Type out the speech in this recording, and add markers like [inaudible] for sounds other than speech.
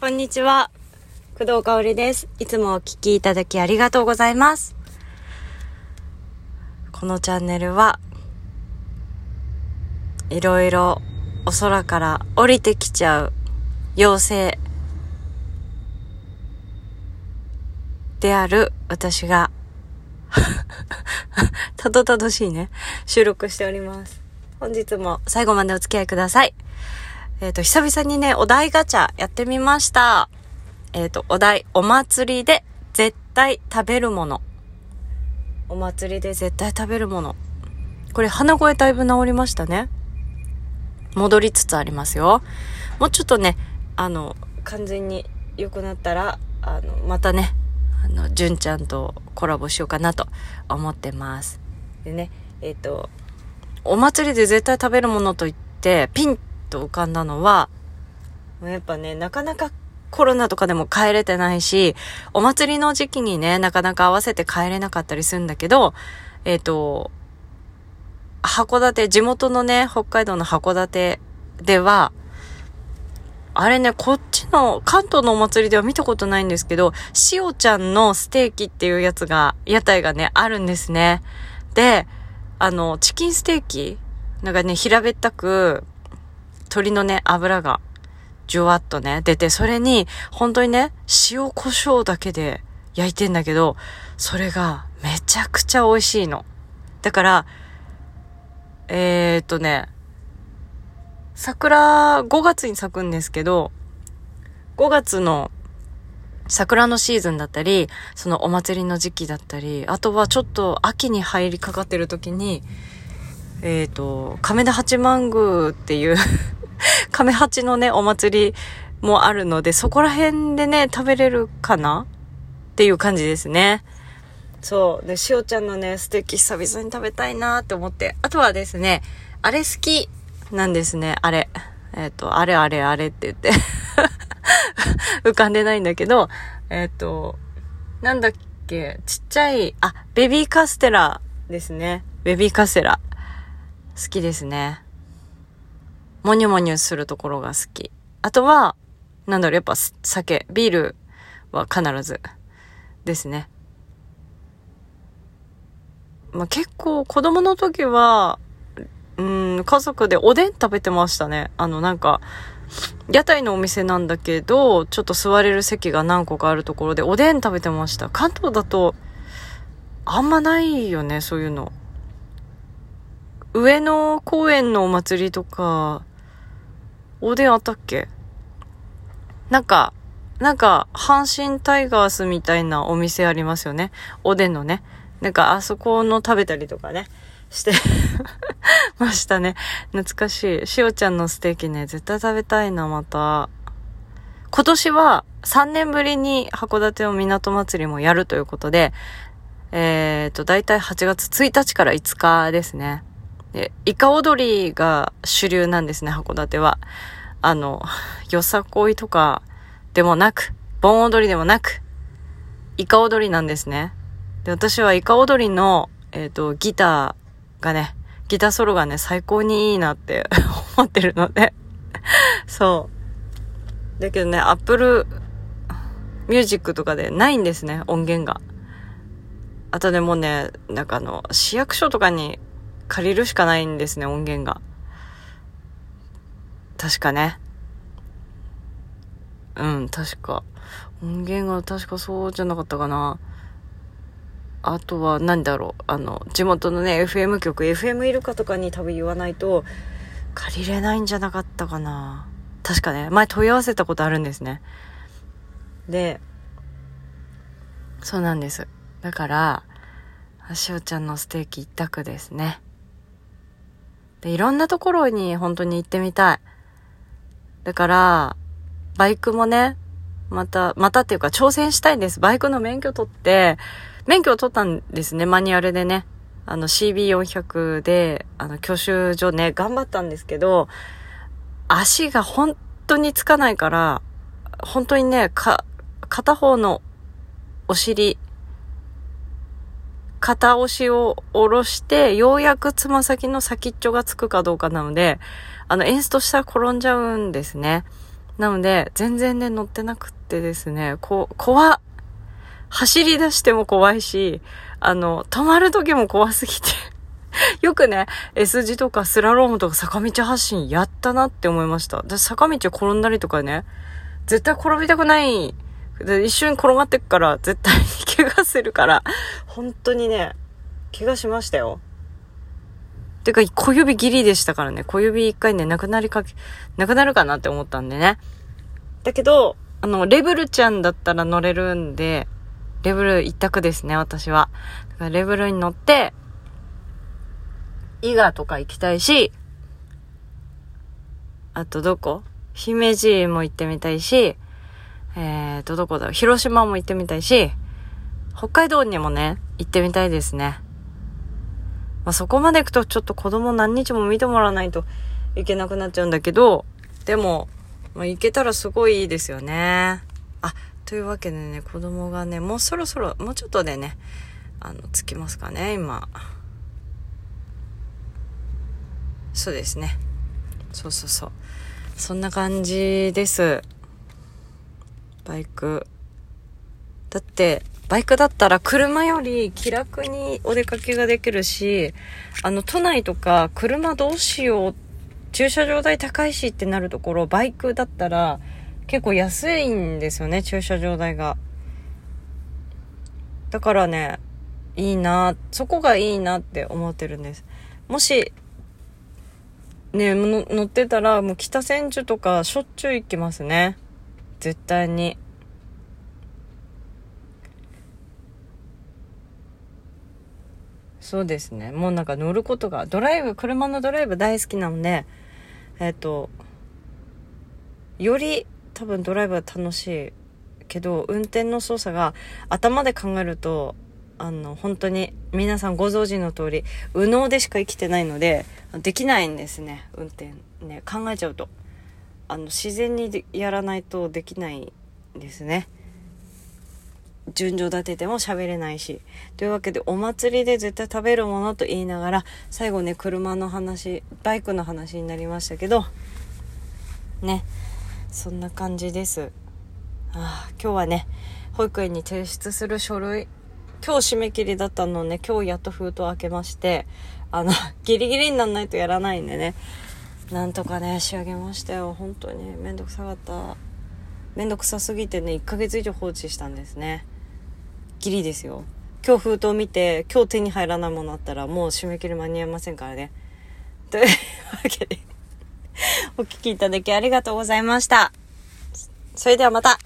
こんにちは。工藤香織です。いつもお聞きいただきありがとうございます。このチャンネルは、いろいろお空から降りてきちゃう妖精である私がたどたどしいね、収録しております。本日も最後までお付き合いください。えっ、ー、と、久々にね、お題ガチャやってみました。えっ、ー、と、お題、お祭りで絶対食べるもの。お祭りで絶対食べるもの。これ、鼻声だいぶ治りましたね。戻りつつありますよ。もうちょっとね、あの、完全に良くなったら、あの、またね、あの、純ちゃんとコラボしようかなと思ってます。でね、えっ、ー、と、お祭りで絶対食べるものといって、ピンと浮かんだのは、やっぱね、なかなかコロナとかでも帰れてないし、お祭りの時期にね、なかなか合わせて帰れなかったりするんだけど、えっ、ー、と、函館、地元のね、北海道の函館では、あれね、こっちの、関東のお祭りでは見たことないんですけど、しおちゃんのステーキっていうやつが、屋台がね、あるんですね。で、あの、チキンステーキなんかね、平べったく、鶏のね、油が、じゅわっとね、出て、それに、本当にね、塩胡椒だけで焼いてんだけど、それがめちゃくちゃ美味しいの。だから、えー、っとね、桜、5月に咲くんですけど、5月の桜のシーズンだったり、そのお祭りの時期だったり、あとはちょっと秋に入りかかってる時に、えっ、ー、と、亀田八幡宮っていう [laughs] 亀八のね、お祭りもあるので、そこら辺でね、食べれるかな？っていう感じですね。そう。で、しおちゃんのね、ステーキ久々に食べたいなって思って。あとはですね、あれ好きなんですね、あれ。えっ、ー、と、あれあれあれって言って [laughs] 浮かんでないんだけど、えっ、ー、と、なんだっけ、ちっちゃい、あ、ベビーカステラですね。ベビーカステラ。好きですね。もにゅもにゅするところが好き。あとは、なんだろう、やっぱ酒、ビールは必ずですね。まあ、結構子供の時は、うん、家族でおでん食べてましたね。あの、なんか、屋台のお店なんだけど、ちょっと座れる席が何個かあるところでおでん食べてました。関東だと、あんまないよね、そういうの。上野公園のお祭りとか、おでんあったっけ？なんか、なんか、阪神タイガースみたいなお店ありますよね。おでんのね。なんか、あそこの食べたりとかね、して [laughs] ましたね。懐かしい。しおちゃんのステーキね、絶対食べたいな、また。今年は3年ぶりに函館の港祭りもやるということで、えっ、ー、と、だいたい8月1日から5日ですね。で、イカ踊りが主流なんですね、函館は。あの、よさこいとかでもなく、盆踊りでもなく、イカ踊りなんですね。で、私はいか踊りの、えっ、ー、と、ギターがね、ギターソロがね、最高にいいなって [laughs] 思ってるのでそう。だけどね、 Apple Music とかでないんですね、音源が。あとでもね、なんかあの、市役所とかに借りるしかないんですね、音源が。確かね。うん、確か。音源が確かそうじゃなかったかな。あとは何だろう。あの、地元のね、FM 局、FM いるかとかに多分言わないと、借りれないんじゃなかったかな。確かね、前問い合わせたことあるんですね。で、そうなんです。だから、しおちゃんのステーキ一択ですね。で、いろんなところに本当に行ってみたい。だから、バイクもね、また、またっていうか挑戦したいんです。バイクの免許取って、免許を取ったんですね、マニュアルでね。あの CB400 で、あの、挙手所ね、頑張ったんですけど、足が本当につかないから、本当にね、か、片方のお尻片押しを下ろして、ようやくつま先の先っちょがつくかどうかなので、あの、エンストしたら転んじゃうんですね。なので、全然ね、乗ってなくってですね、こ、怖走り出しても怖いし、あの、止まる時も怖すぎて [laughs] よくね、S 字とかスラロームとか坂道発進やったなって思いました。私坂道転んだりとかね、絶対転びたくない。で一瞬転がってくから絶対に [laughs] 怪我するから、本当にね、怪我しましたよ。てか、小指ギリでしたからね。小指一回ね、なくなりかけ、なくなるかなって思ったんでね。だけど、あの、レブルちゃんだったら乗れるんで、レベル一択ですね、私は。だからレベルに乗って、伊賀とか行きたいし、あとどこ？姫路も行ってみたいし、えーと、どこだろう広島も行ってみたいし、北海道にもね、行ってみたいですね。まあ、そこまで行くとちょっと子供何日も見てもらわないといけなくなっちゃうんだけど、でも、まあ、行けたらすごいいいですよね。あ、というわけでね、子供がね、もうそろそろ、もうちょっとでね、あの、着きますかね、今。そうですね。そうそうそう。そんな感じです。バイク。だって、バイクだったら車より気楽にお出かけができるし、あの、都内とか車どうしよう、駐車場代高いしってなるところ、バイクだったら結構安いんですよね、駐車場代が。だからね、いいな、そこがいいなって思ってるんです。もし、ね、乗ってたら、もう北千住とかしょっちゅう行きますね。絶対に。そうですね。もうなんか乗ることが、ドライブ、車のドライブ大好きなので、えっ、ー、と、より多分ドライブは楽しいけど、運転の操作が頭で考えると、あの、本当に皆さんご存知の通り、右脳でしか生きてないので、できないんですね、運転。ね、考えちゃうと。あの、自然にやらないとできないですね。順序立てても喋れないし。というわけで、お祭りで絶対食べるものと言いながら、最後ね、車の話、バイクの話になりましたけど、ね、そんな感じです。あ今日はね、保育園に提出する書類、今日締め切りだったのね、今日やっと封筒開けまして、あの、ギリギリになんないとやらないんでね、なんとかね、仕上げましたよ。本当にめんどくさかった。めんどくさすぎてね、1ヶ月以上放置したんですね。ギリですよ。今日封筒見て、今日手に入らないものあったら、もう締め切り間に合いませんからね。というわけでお聴きいただきありがとうございました。それではまた